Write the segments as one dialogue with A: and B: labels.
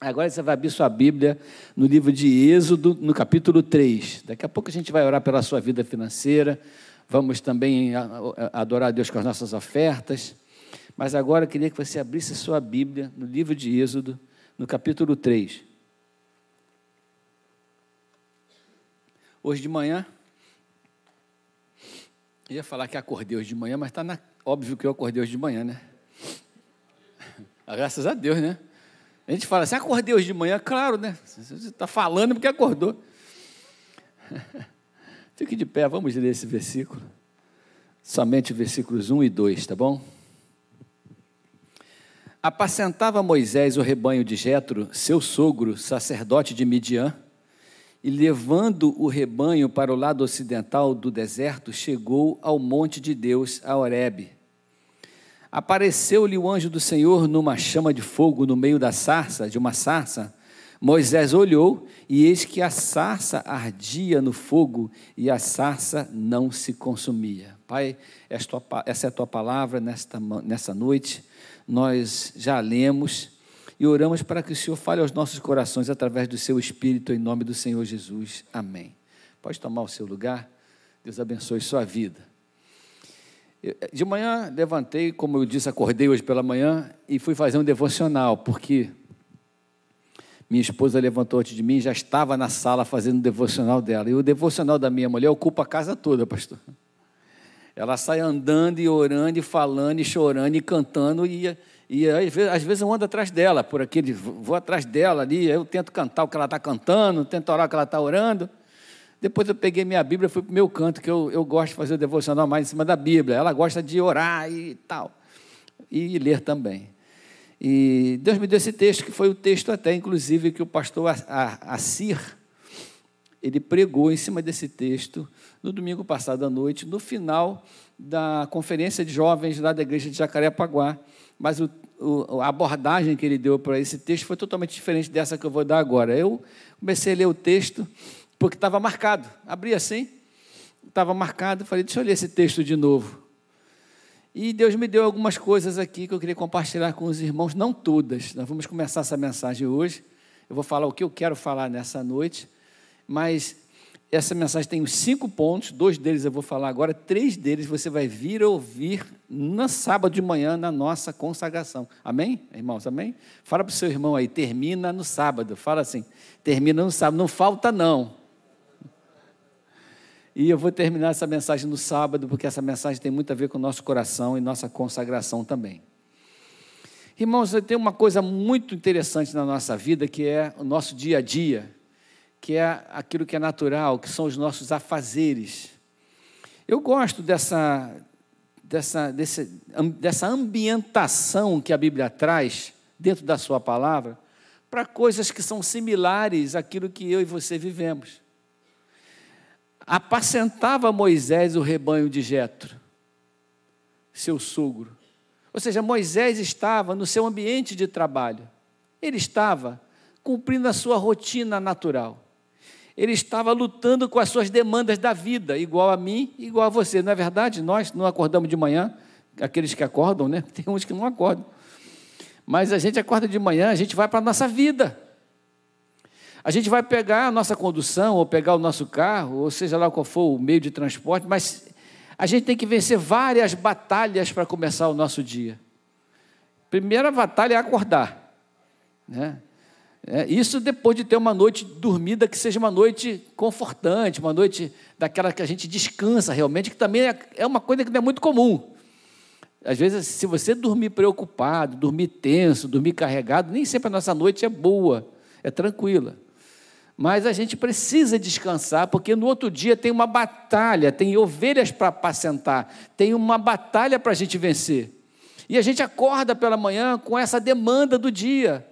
A: Agora você vai abrir sua Bíblia no livro de Êxodo, no capítulo 3. Daqui a pouco a gente vai orar pela sua vida financeira. Vamos também adorar a Deus com as nossas ofertas. Mas agora eu queria que você abrisse sua Bíblia no livro de Êxodo, no capítulo 3. Hoje de manhã, ia falar que acordei hoje de manhã, mas está óbvio que eu acordei hoje de manhã, né? Graças a Deus, né? A gente fala assim, acordei hoje de manhã, claro, né? Você está falando porque acordou. Fique de pé, vamos ler esse versículo. Somente versículos 1 e 2, tá bom? Apacentava Moisés o rebanho de Jetro, seu sogro, sacerdote de Midian, e levando o rebanho para o lado ocidental do deserto, chegou ao monte de Deus, a Horebe. Apareceu-lhe o anjo do Senhor numa chama de fogo no meio da sarça, de uma sarça. Moisés olhou e eis que a sarça ardia no fogo e a sarça não se consumia. Pai, essa é a tua palavra nesta, nessa noite. Nós já lemos e oramos para que o Senhor fale aos nossos corações através do seu Espírito, em nome do Senhor Jesus. Amém. Pode tomar o seu lugar. Deus abençoe sua vida. De manhã levantei, como eu disse, acordei hoje pela manhã e fui fazer um devocional, porque minha esposa levantou antes de mim, já estava na sala fazendo o devocional dela. E o devocional da minha mulher ocupa a casa toda, pastor. Ela sai andando e orando e falando e chorando e cantando e, e às vezes eu ando atrás dela, por aqui, vou atrás dela ali, eu tento cantar o que ela está cantando, tento orar o que ela está orando. Depois eu peguei minha Bíblia, fui para o meu canto, que eu, eu gosto de fazer o devocional mais em cima da Bíblia. Ela gosta de orar e tal. E ler também. E Deus me deu esse texto, que foi o texto até, inclusive, que o pastor Assir, ele pregou em cima desse texto no domingo passado à noite, no final da conferência de jovens lá da igreja de Jacarepaguá. Mas o, o, a abordagem que ele deu para esse texto foi totalmente diferente dessa que eu vou dar agora. Eu comecei a ler o texto porque estava marcado. Abri assim, estava marcado, falei, deixa eu ler esse texto de novo. E Deus me deu algumas coisas aqui que eu queria compartilhar com os irmãos, não todas. Nós vamos começar essa mensagem hoje. Eu vou falar o que eu quero falar nessa noite, mas essa mensagem tem os cinco pontos, dois deles eu vou falar agora, três deles você vai vir ouvir no sábado de manhã na nossa consagração. Amém, irmãos? Amém? Fala para o seu irmão aí, termina no sábado. Fala assim, termina no sábado, não falta não. E eu vou terminar essa mensagem no sábado, porque essa mensagem tem muito a ver com o nosso coração e nossa consagração também. Irmãos, tem uma coisa muito interessante na nossa vida, que é o nosso dia a dia, que é aquilo que é natural, que são os nossos afazeres. Eu gosto dessa, dessa, desse, dessa ambientação que a Bíblia traz dentro da sua palavra para coisas que são similares àquilo que eu e você vivemos apacentava Moisés o rebanho de Jetro, seu sogro. Ou seja, Moisés estava no seu ambiente de trabalho. Ele estava cumprindo a sua rotina natural. Ele estava lutando com as suas demandas da vida, igual a mim, igual a você. Não é verdade? Nós não acordamos de manhã, aqueles que acordam, né? Tem uns que não acordam. Mas a gente acorda de manhã, a gente vai para a nossa vida. A gente vai pegar a nossa condução, ou pegar o nosso carro, ou seja lá qual for o meio de transporte, mas a gente tem que vencer várias batalhas para começar o nosso dia. Primeira batalha é acordar. Né? É, isso depois de ter uma noite dormida que seja uma noite confortante, uma noite daquela que a gente descansa realmente, que também é, é uma coisa que não é muito comum. Às vezes, se você dormir preocupado, dormir tenso, dormir carregado, nem sempre a nossa noite é boa, é tranquila. Mas a gente precisa descansar, porque no outro dia tem uma batalha, tem ovelhas para apacentar, tem uma batalha para a gente vencer. E a gente acorda pela manhã com essa demanda do dia.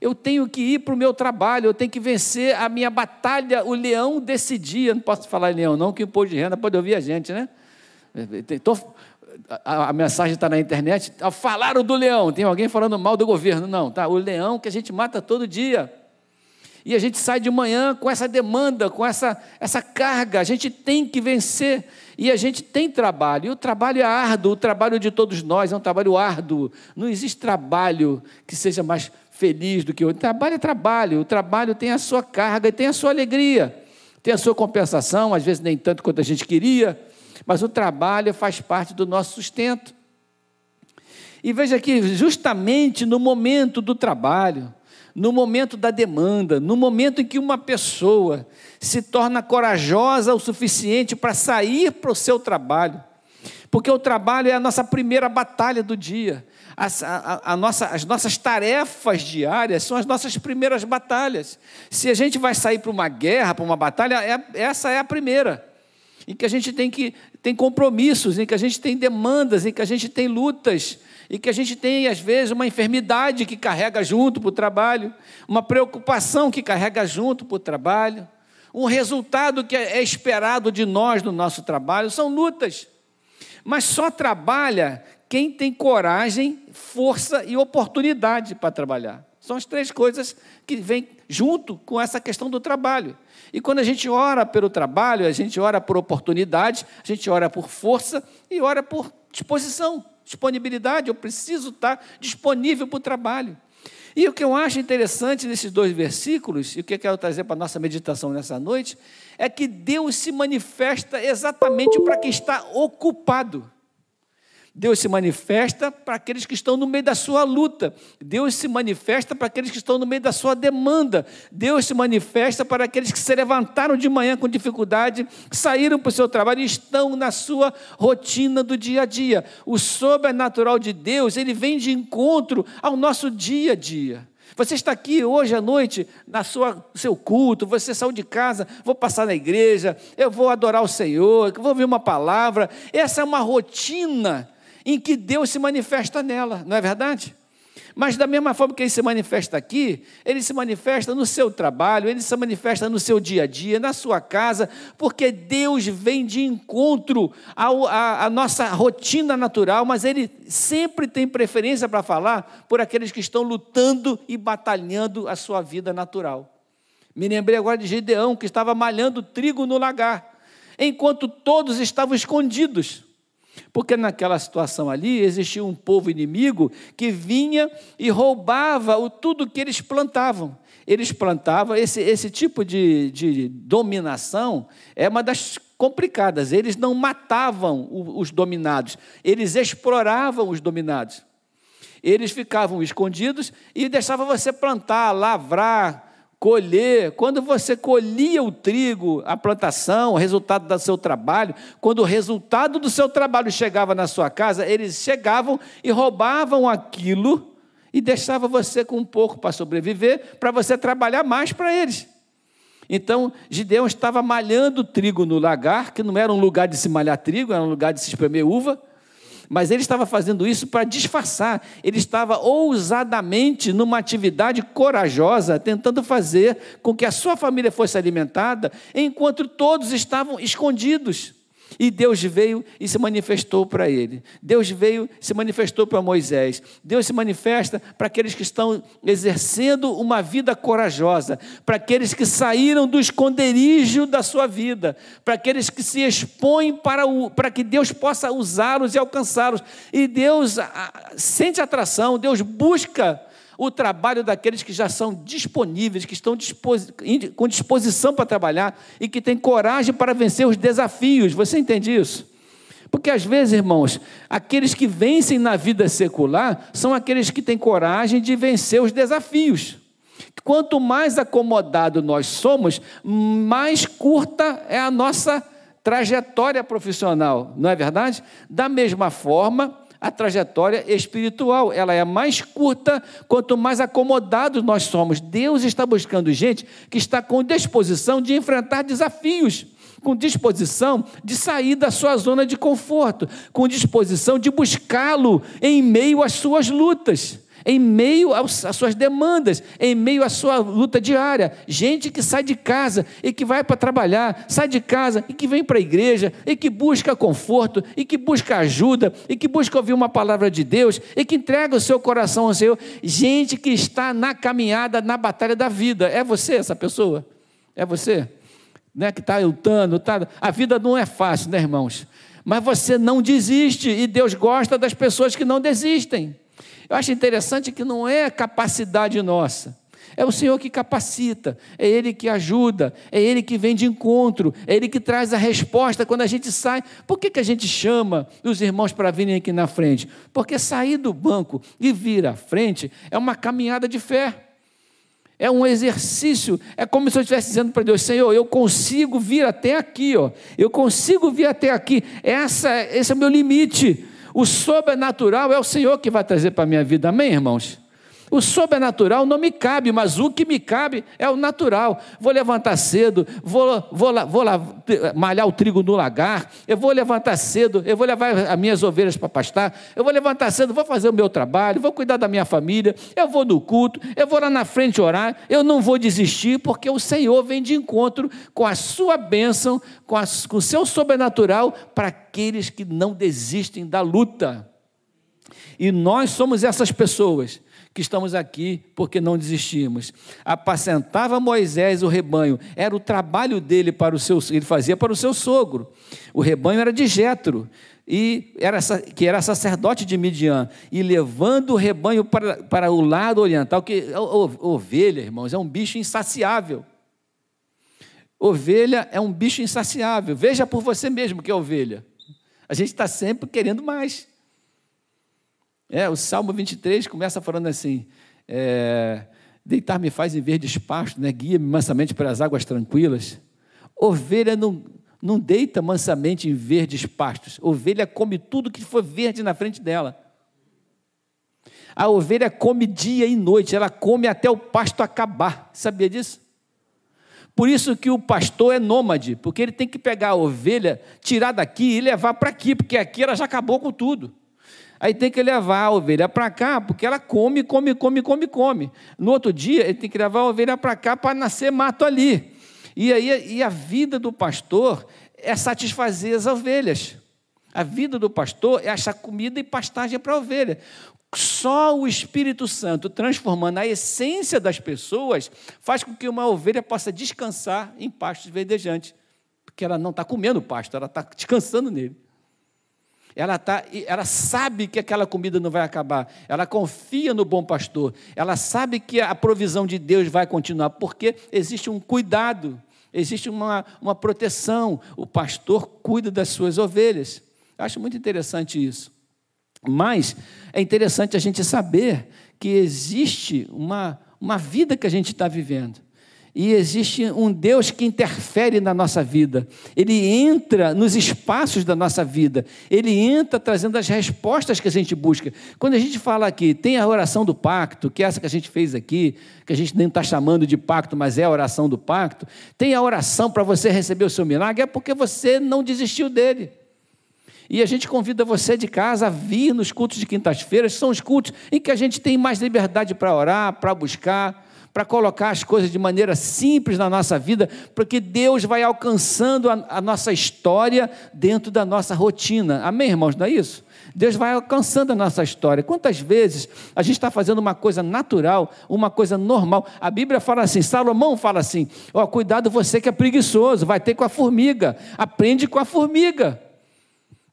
A: Eu tenho que ir para o meu trabalho, eu tenho que vencer a minha batalha, o leão desse dia. Não posso falar leão, não, que o imposto de renda pode ouvir a gente, né? Tô, a, a, mensagem está na internet. Falaram do leão, tem alguém falando mal do governo. Não, tá? O leão que a gente mata todo dia. E a gente sai de manhã com essa demanda, com essa, essa carga. A gente tem que vencer. E a gente tem trabalho. E o trabalho é árduo. O trabalho de todos nós é um trabalho árduo. Não existe trabalho que seja mais feliz do que outro. Trabalho é trabalho, o trabalho tem a sua carga e tem a sua alegria, tem a sua compensação, às vezes nem tanto quanto a gente queria, mas o trabalho faz parte do nosso sustento. E veja que, justamente no momento do trabalho, no momento da demanda, no momento em que uma pessoa se torna corajosa o suficiente para sair para o seu trabalho, porque o trabalho é a nossa primeira batalha do dia, as, a, a nossa, as nossas tarefas diárias são as nossas primeiras batalhas. Se a gente vai sair para uma guerra, para uma batalha, é, essa é a primeira em que a gente tem que tem compromissos, em que a gente tem demandas, em que a gente tem lutas, e que a gente tem, às vezes, uma enfermidade que carrega junto para o trabalho, uma preocupação que carrega junto para o trabalho, um resultado que é esperado de nós no nosso trabalho, são lutas. Mas só trabalha quem tem coragem, força e oportunidade para trabalhar. São as três coisas que vêm junto com essa questão do trabalho. E quando a gente ora pelo trabalho, a gente ora por oportunidade, a gente ora por força e ora por disposição disponibilidade, eu preciso estar disponível para o trabalho. E o que eu acho interessante nesses dois versículos, e o que eu quero trazer para a nossa meditação nessa noite, é que Deus se manifesta exatamente para quem está ocupado. Deus se manifesta para aqueles que estão no meio da sua luta. Deus se manifesta para aqueles que estão no meio da sua demanda. Deus se manifesta para aqueles que se levantaram de manhã com dificuldade, saíram para o seu trabalho e estão na sua rotina do dia a dia. O sobrenatural de Deus, ele vem de encontro ao nosso dia a dia. Você está aqui hoje à noite, na sua seu culto, você saiu de casa, vou passar na igreja, eu vou adorar o Senhor, vou ouvir uma palavra. Essa é uma rotina em que Deus se manifesta nela, não é verdade? Mas da mesma forma que ele se manifesta aqui, ele se manifesta no seu trabalho, ele se manifesta no seu dia a dia, na sua casa, porque Deus vem de encontro à, nossa rotina natural, mas ele sempre tem preferência para falar por aqueles que estão lutando e batalhando a sua vida natural. Me lembrei agora de Gideão, que estava malhando trigo no lagar, enquanto todos estavam escondidos. Porque naquela situação ali existia um povo inimigo que vinha e roubava o, tudo que eles plantavam. Eles plantavam, esse, esse tipo de, de dominação é uma das complicadas. Eles não matavam os dominados, eles exploravam os dominados. Eles ficavam escondidos e deixavam você plantar, lavrar, colher, quando você colhia o trigo, a plantação, o resultado do seu trabalho, quando o resultado do seu trabalho chegava na sua casa, eles chegavam e roubavam aquilo e deixavam você com um pouco para sobreviver, para você trabalhar mais para eles. Então, Gideão estava malhando trigo no lagar, que não era um lugar de se malhar trigo, era um lugar de se espremer uva. Mas ele estava fazendo isso para disfarçar. Ele estava ousadamente numa atividade corajosa, tentando fazer com que a sua família fosse alimentada, enquanto todos estavam escondidos. E Deus veio e se manifestou para ele. Deus veio e se manifestou para Moisés. Deus se manifesta para aqueles que estão exercendo uma vida corajosa, para aqueles que saíram do esconderijo da sua vida, para aqueles que se expõem para, o, para que Deus possa usá-los e alcançá-los. E Deus sente atração, Deus busca o trabalho daqueles que já são disponíveis, que estão com disposição para trabalhar e que têm coragem para vencer os desafios. Você entende isso? Porque às vezes, irmãos, aqueles que vencem na vida secular são aqueles que têm coragem de vencer os desafios. Quanto mais acomodado nós somos, mais curta é a nossa trajetória profissional, não é verdade? Da mesma forma, a trajetória espiritual. Ela é mais curta quanto mais acomodados nós somos. Deus está buscando gente que está com disposição de enfrentar desafios com disposição de sair da sua zona de conforto, com disposição de buscá-lo em meio às suas lutas em meio às suas demandas, em meio à sua luta diária. Gente que sai de casa e que vai para trabalhar, sai de casa e que vem para a igreja, e que busca conforto, e que busca ajuda, e que busca ouvir uma palavra de Deus, e que entrega o seu coração ao Senhor. Gente que está na caminhada, na batalha da vida. É você essa pessoa? É você? Né, que está lutando, tá... a vida não é fácil, né, irmãos? Mas você não desiste, e Deus gosta das pessoas que não desistem. Eu acho interessante que não é capacidade nossa. É o Senhor que capacita, é Ele que ajuda, é Ele que vem de encontro, é Ele que traz a resposta quando a gente sai. Por que, que a gente chama os irmãos para virem aqui na frente? Porque sair do banco e vir à frente é uma caminhada de fé. É um exercício, é como se eu estivesse dizendo para Deus, Senhor, eu consigo vir até aqui, ó. Eu consigo vir até aqui. Essa, esse é o meu limite. O sobrenatural é o Senhor que vai trazer para a minha vida, amém, irmãos? O sobrenatural não me cabe, mas o que me cabe é o natural. Vou levantar cedo, vou, vou, vou malhar o trigo no lagar, eu vou levantar cedo, eu vou levar as minhas ovelhas para pastar, eu vou levantar cedo, vou fazer o meu trabalho, vou cuidar da minha família, eu vou no culto, eu vou lá na frente orar, eu não vou desistir, porque o Senhor vem de encontro com a sua bênção, com, a, com o seu sobrenatural para aqueles que não desistem da luta. E nós somos essas pessoas que estamos aqui porque não desistimos. Apacentava Moisés o rebanho, era o trabalho dele para o seu, ele fazia para o seu sogro. O rebanho era de Jetro, e era, que era sacerdote de Midian, e levando o rebanho para, para o lado oriental, que ovelha, irmãos, é um bicho insaciável. Ovelha é um bicho insaciável. Veja por você mesmo que é ovelha. A gente está sempre querendo mais. É, o Salmo 23 começa falando assim: é, Deitar-me faz em verdes pastos, né? guia-me mansamente para as águas tranquilas. Ovelha não, não deita mansamente em verdes pastos. Ovelha come tudo que for verde na frente dela. A ovelha come dia e noite, ela come até o pasto acabar. Sabia disso? Por isso que o pastor é nômade, porque ele tem que pegar a ovelha, tirar daqui e levar para aqui, porque aqui ela já acabou com tudo. Aí tem que levar a ovelha para cá, porque ela come, come, come, come, come. No outro dia, ele tem que levar a ovelha para cá para nascer mato ali. E aí e a vida do pastor é satisfazer as ovelhas. A vida do pastor é achar comida e pastagem para a ovelha. Só o Espírito Santo, transformando a essência das pessoas, faz com que uma ovelha possa descansar em pastos verdejantes. Porque ela não está comendo pasto, ela está descansando nele. Ela, tá, ela sabe que aquela comida não vai acabar. Ela confia no bom pastor. Ela sabe que a provisão de Deus vai continuar, porque existe um cuidado, existe uma, uma proteção. O pastor cuida das suas ovelhas. Acho muito interessante isso. Mas é interessante a gente saber que existe uma, uma vida que a gente está vivendo. E existe um Deus que interfere na nossa vida. Ele entra nos espaços da nossa vida. Ele entra trazendo as respostas que a gente busca. Quando a gente fala aqui, tem a oração do pacto, que é essa que a gente fez aqui, que a gente nem está chamando de pacto, mas é a oração do pacto. Tem a oração para você receber o seu milagre, é porque você não desistiu dele. E a gente convida você de casa a vir nos cultos de quintas-feiras, são os cultos em que a gente tem mais liberdade para orar, para buscar para colocar as coisas de maneira simples na nossa vida, porque Deus vai alcançando a, a nossa história dentro da nossa rotina. Amém, irmãos? Não é isso? Deus vai alcançando a nossa história. Quantas vezes a gente está fazendo uma coisa natural, uma coisa normal? A Bíblia fala assim, Salomão fala assim: ó, cuidado você que é preguiçoso, vai ter com a formiga, aprende com a formiga.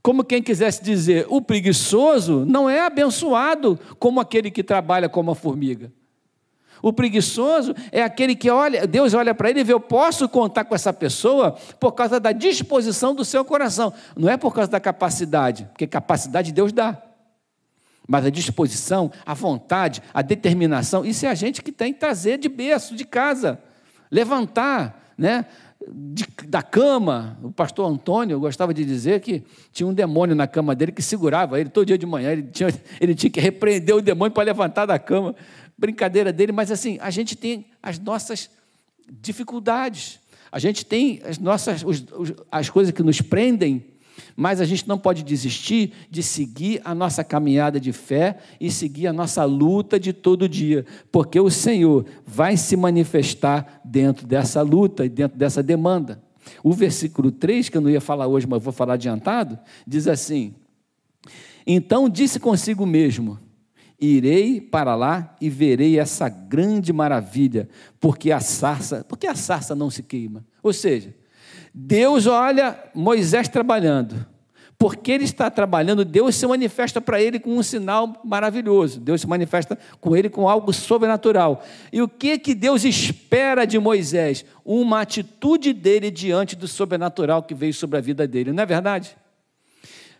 A: Como quem quisesse dizer, o preguiçoso não é abençoado como aquele que trabalha como a formiga. O preguiçoso é aquele que olha, Deus olha para ele e vê, eu posso contar com essa pessoa por causa da disposição do seu coração. Não é por causa da capacidade, porque capacidade Deus dá. Mas a disposição, a vontade, a determinação, isso é a gente que tem que trazer de berço, de casa, levantar, né? De, da cama, o pastor Antônio gostava de dizer que tinha um demônio na cama dele que segurava ele todo dia de manhã. Ele tinha, ele tinha que repreender o demônio para levantar da cama brincadeira dele, mas assim, a gente tem as nossas dificuldades, a gente tem as nossas os, as coisas que nos prendem, mas a gente não pode desistir de seguir a nossa caminhada de fé e seguir a nossa luta de todo dia, porque o Senhor vai se manifestar dentro dessa luta e dentro dessa demanda. O versículo 3, que eu não ia falar hoje, mas vou falar adiantado, diz assim: Então disse consigo mesmo: Irei para lá e verei essa grande maravilha, porque a sarça, porque a sarça não se queima. Ou seja, Deus olha Moisés trabalhando, Porque ele está trabalhando, Deus se manifesta para ele com um sinal maravilhoso. Deus se manifesta com ele com algo sobrenatural. E o que que Deus espera de Moisés? Uma atitude dele diante do sobrenatural que veio sobre a vida dele. Não é verdade?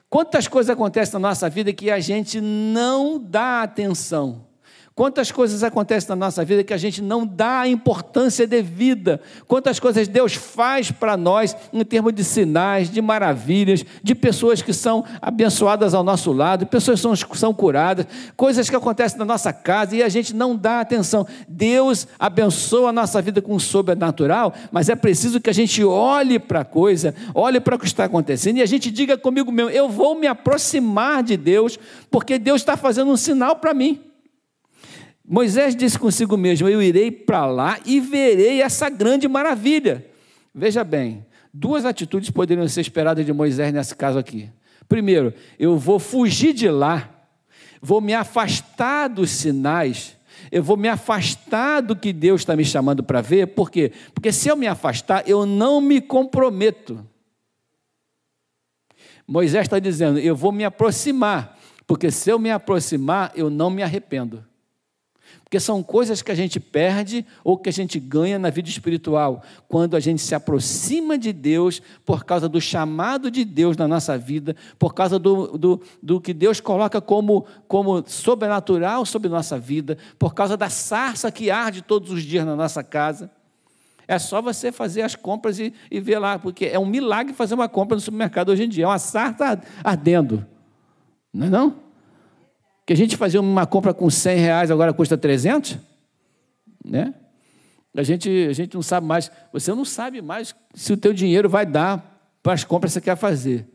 A: Quantas coisas acontecem na nossa vida que a gente não dá atenção? Quantas coisas acontecem na nossa vida que a gente não dá a importância devida? Quantas coisas Deus faz para nós em termos de sinais, de maravilhas, de pessoas que são abençoadas ao nosso lado, pessoas que são, são curadas, coisas que acontecem na nossa casa e a gente não dá atenção. Deus abençoa a nossa vida com o sobrenatural, mas é preciso que a gente olhe para a coisa, olhe para o que está acontecendo e a gente diga comigo mesmo: eu vou me aproximar de Deus, porque Deus está fazendo um sinal para mim. Moisés disse consigo mesmo: Eu irei para lá e verei essa grande maravilha. Veja bem, duas atitudes poderiam ser esperadas de Moisés nesse caso aqui. Primeiro, eu vou fugir de lá, vou me afastar dos sinais, eu vou me afastar do que Deus está me chamando para ver, por quê? Porque se eu me afastar, eu não me comprometo. Moisés está dizendo: eu vou me aproximar, porque se eu me aproximar, eu não me arrependo. Porque são coisas que a gente perde ou que a gente ganha na vida espiritual, quando a gente se aproxima de Deus por causa do chamado de Deus na nossa vida, por causa do, do, do que Deus coloca como, como sobrenatural sobre nossa vida, por causa da sarça que arde todos os dias na nossa casa. É só você fazer as compras e, e ver lá, porque é um milagre fazer uma compra no supermercado hoje em dia, é uma sarça ardendo. Não é não? Que a gente fazia uma compra com 100 reais, agora custa 300, né? A gente, a gente não sabe mais, você não sabe mais se o teu dinheiro vai dar para as compras que você quer fazer.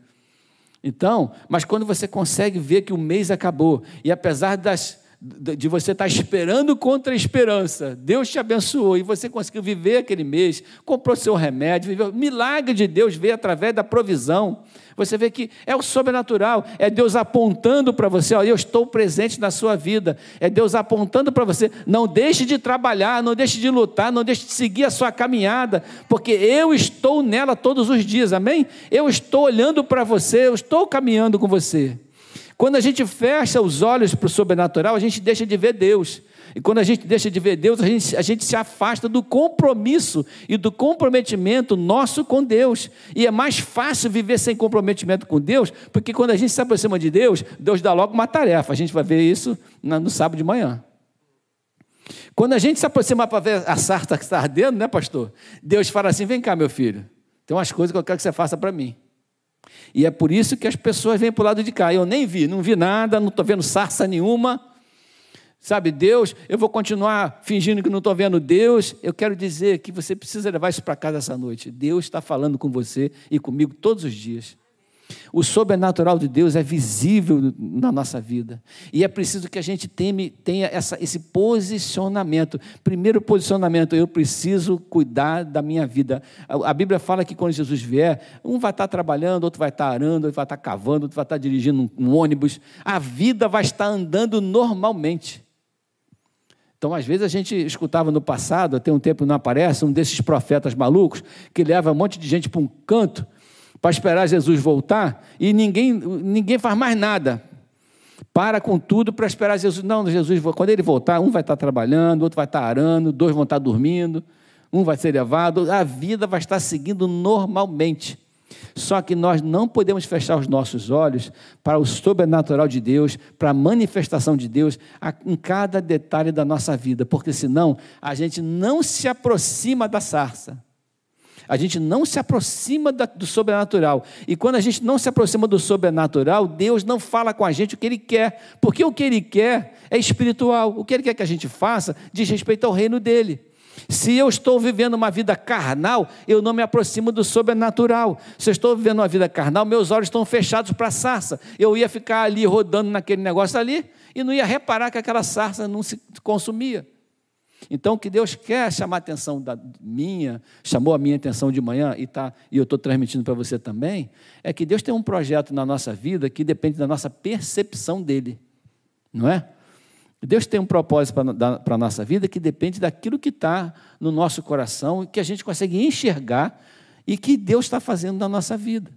A: Então, mas quando você consegue ver que o mês acabou, e apesar das, de você estar esperando contra a esperança, Deus te abençoou e você conseguiu viver aquele mês, comprou seu remédio, viveu. Milagre de Deus veio através da provisão. Você vê que é o sobrenatural, é Deus apontando para você, ó, eu estou presente na sua vida. É Deus apontando para você, não deixe de trabalhar, não deixe de lutar, não deixe de seguir a sua caminhada, porque eu estou nela todos os dias, amém? Eu estou olhando para você, eu estou caminhando com você. Quando a gente fecha os olhos para o sobrenatural, a gente deixa de ver Deus. E quando a gente deixa de ver Deus, a gente, a gente se afasta do compromisso e do comprometimento nosso com Deus. E é mais fácil viver sem comprometimento com Deus, porque quando a gente se aproxima de Deus, Deus dá logo uma tarefa. A gente vai ver isso no sábado de manhã. Quando a gente se aproxima para ver a sarta que está ardendo, né, pastor? Deus fala assim: vem cá, meu filho, tem umas coisas que eu quero que você faça para mim. E é por isso que as pessoas vêm para o lado de cá. Eu nem vi, não vi nada, não estou vendo sarça nenhuma. Sabe, Deus, eu vou continuar fingindo que não estou vendo Deus. Eu quero dizer que você precisa levar isso para casa essa noite. Deus está falando com você e comigo todos os dias. O sobrenatural de Deus é visível na nossa vida. E é preciso que a gente teme, tenha essa, esse posicionamento. Primeiro posicionamento, eu preciso cuidar da minha vida. A, a, Bíblia fala que quando Jesus vier, um vai estar trabalhando, outro vai estar arando, outro vai estar cavando, outro vai estar dirigindo um, um ônibus. A vida vai estar andando normalmente. Então, às vezes, a gente escutava no passado, até um tempo não aparece, um desses profetas malucos que leva um monte de gente para um canto para esperar Jesus voltar e ninguém, ninguém faz mais nada. Para com tudo para esperar Jesus. Não, Jesus, quando ele voltar, um vai estar trabalhando, outro vai estar arando, dois vão estar dormindo, um vai ser levado, a vida vai estar seguindo normalmente. Só que nós não podemos fechar os nossos olhos para o sobrenatural de Deus, para a manifestação de Deus em cada detalhe da nossa vida, porque senão a gente não se aproxima da sarça. A gente não se aproxima do sobrenatural. E quando a gente não se aproxima do sobrenatural, Deus não fala com a gente o que Ele quer. Porque o que Ele quer é espiritual. O que Ele quer que a gente faça diz respeito ao reino dele. Se eu estou vivendo uma vida carnal, eu não me aproximo do sobrenatural. Se eu estou vivendo uma vida carnal, meus olhos estão fechados para a sarça. Eu ia ficar ali rodando naquele negócio ali e não ia reparar que aquela sarça não se consumia. Então, o que Deus quer chamar a atenção da minha, chamou a minha atenção de manhã e, tá, e eu estou transmitindo para você também, é que Deus tem um projeto na nossa vida que depende da nossa percepção dele, não é? Deus tem um propósito para a nossa vida que depende daquilo que está no nosso coração, que a gente consegue enxergar e que Deus está fazendo na nossa vida.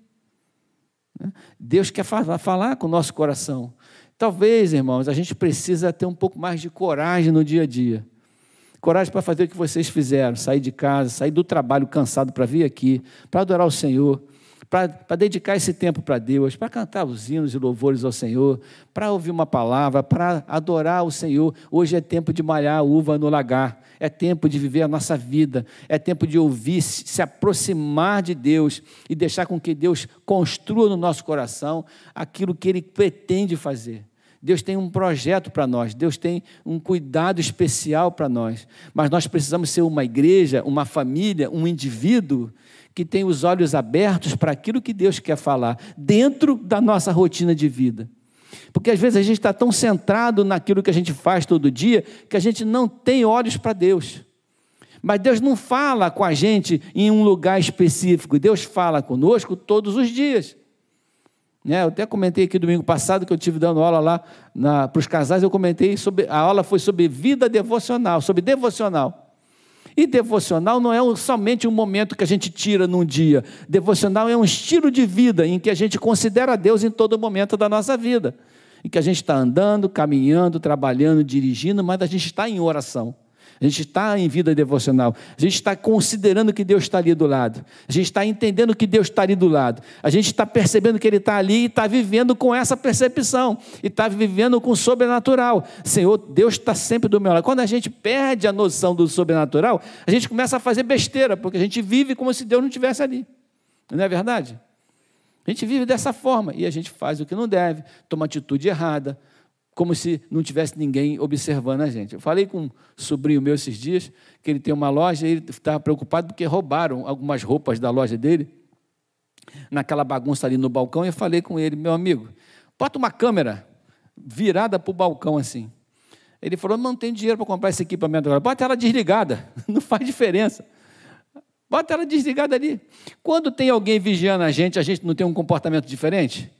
A: Deus quer falar, falar com o nosso coração. Talvez, irmãos, a gente precisa ter um pouco mais de coragem no dia a dia. Coragem para fazer o que vocês fizeram, sair de casa, sair do trabalho cansado para vir aqui, para adorar o Senhor, para dedicar esse tempo para Deus, para cantar os hinos e louvores ao Senhor, para ouvir uma palavra, para adorar o Senhor. Hoje é tempo de malhar a uva no lagar, é tempo de viver a nossa vida, é tempo de ouvir, se aproximar de Deus e deixar com que Deus construa no nosso coração aquilo que Ele pretende fazer. Deus tem um projeto para nós, Deus tem um cuidado especial para nós, mas nós precisamos ser uma igreja, uma família, um indivíduo que tem os olhos abertos para aquilo que Deus quer falar, dentro da nossa rotina de vida. Porque às vezes a gente está tão centrado naquilo que a gente faz todo dia que a gente não tem olhos para Deus. Mas Deus não fala com a gente em um lugar específico, Deus fala conosco todos os dias. Né? Eu até comentei aqui domingo passado que eu tive dando aula lá para os casais, eu comentei sobre. A aula foi sobre vida devocional, sobre devocional. E devocional não é somente um momento que a gente tira num dia. Devocional é um estilo de vida em que a gente considera Deus em todo momento da nossa vida. Em que a gente está andando, caminhando, trabalhando, dirigindo, mas a gente está em oração. A gente está em vida devocional. A gente está considerando que Deus está ali do lado. A gente está entendendo que Deus está ali do lado. A gente está percebendo que Ele está ali e está vivendo com essa percepção. E está vivendo com o sobrenatural. Senhor, Deus está sempre do meu lado. Quando a gente perde a noção do sobrenatural, a gente começa a fazer besteira, porque a gente vive como se Deus não estivesse ali. Não é verdade? A gente vive dessa forma e a gente faz o que não deve, toma atitude errada, como se não tivesse ninguém observando a gente. Eu falei com um sobrinho meu esses dias, que ele tem uma loja, e ele estava preocupado porque roubaram algumas roupas da loja dele, naquela bagunça ali no balcão, e eu falei com ele, meu amigo, bota uma câmera virada para o balcão assim. Ele falou, não tem dinheiro para comprar esse equipamento agora, bota ela desligada, não faz diferença. Bota ela desligada ali. Quando tem alguém vigiando a gente, a gente não tem um comportamento diferente?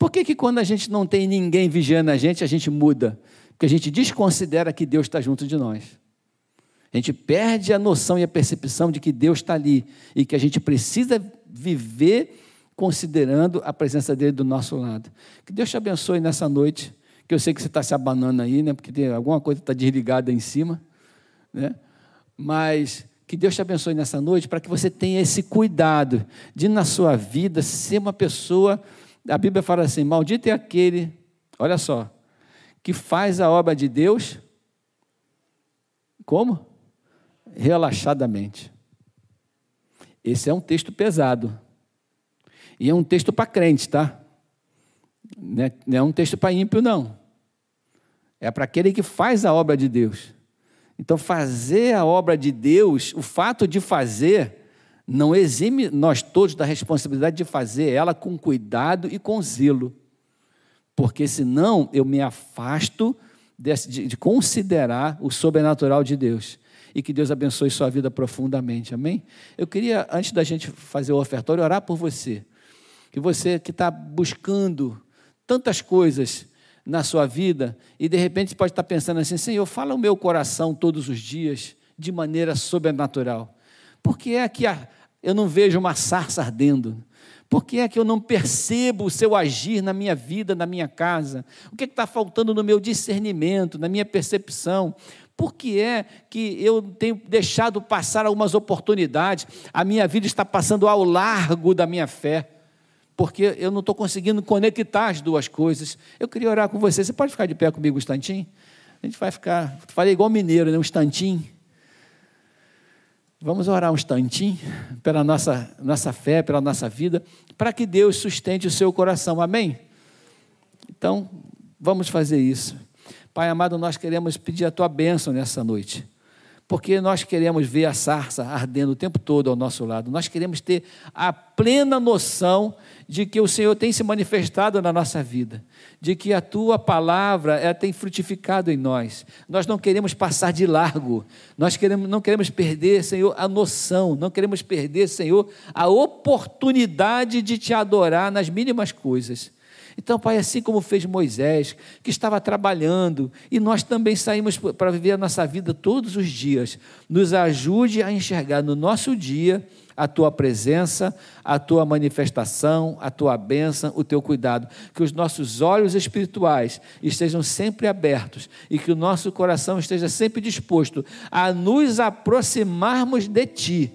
A: Por que, que quando a gente não tem ninguém vigiando a gente, a gente muda? Porque a gente desconsidera que Deus está junto de nós. A gente perde a noção e a percepção de que Deus está ali e que a gente precisa viver considerando a presença dele do nosso lado. Que Deus te abençoe nessa noite, que eu sei que você está se abanando aí, né? Porque tem alguma coisa está desligada em cima, né? Mas que Deus te abençoe nessa noite para que você tenha esse cuidado de na sua vida ser uma pessoa a Bíblia fala assim: maldito é aquele, olha só, que faz a obra de Deus, como? Relaxadamente. Esse é um texto pesado. E é um texto para crente, tá? É, não é um texto para ímpio, não. É para aquele que faz a obra de Deus. Então, fazer a obra de Deus, o fato de fazer, não exime nós todos da responsabilidade de fazer ela com cuidado e com zelo, porque senão eu me afasto de, de, de considerar o sobrenatural de Deus. E que Deus abençoe sua vida profundamente, amém? Eu queria, antes da gente fazer o ofertório, orar por você. Que você que está buscando tantas coisas na sua vida e de repente pode estar pensando assim: Senhor, fala o meu coração todos os dias de maneira sobrenatural. Porque é que a, eu não vejo uma sarça ardendo? Por que é que eu não percebo o seu agir na minha vida, na minha casa? O que é está faltando no meu discernimento, na minha percepção? Por que é que eu tenho deixado passar algumas oportunidades? A minha vida está passando ao largo da minha fé, porque eu não estou conseguindo conectar as duas coisas. Eu queria orar com você. Você pode ficar de pé comigo um instantinho? A gente vai ficar. Falei igual mineiro, né? um instantinho. Vamos orar um instantinho pela nossa, nossa fé, pela nossa vida, para que Deus sustente o seu coração. Amém? Então, vamos fazer isso. Pai amado, nós queremos pedir a tua bênção nessa noite porque nós queremos ver a sarça ardendo o tempo todo ao nosso lado. Nós queremos ter a plena noção de que o Senhor tem se manifestado na nossa vida, de que a tua palavra ela tem frutificado em nós. Nós não queremos passar de largo, nós queremos, não queremos perder, Senhor, a noção, não queremos perder, Senhor, a oportunidade de te adorar nas mínimas coisas. Então, Pai, assim como fez Moisés, que estava trabalhando, e nós também saímos para viver a nossa vida todos os dias, nos ajude a enxergar no nosso dia a tua presença, a tua manifestação, a tua bênção, o teu cuidado. Que os nossos olhos espirituais estejam sempre abertos e que o nosso coração esteja sempre disposto a nos aproximarmos de ti,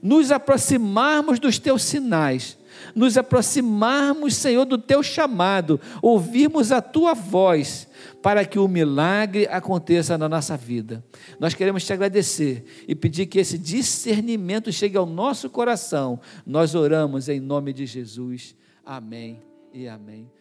A: nos aproximarmos dos teus sinais nos aproximarmos, Senhor, do teu chamado, ouvirmos a tua voz, para que o milagre aconteça na nossa vida. Nós queremos te agradecer e pedir que esse discernimento chegue ao nosso coração. Nós oramos em nome de Jesus. Amém e amém.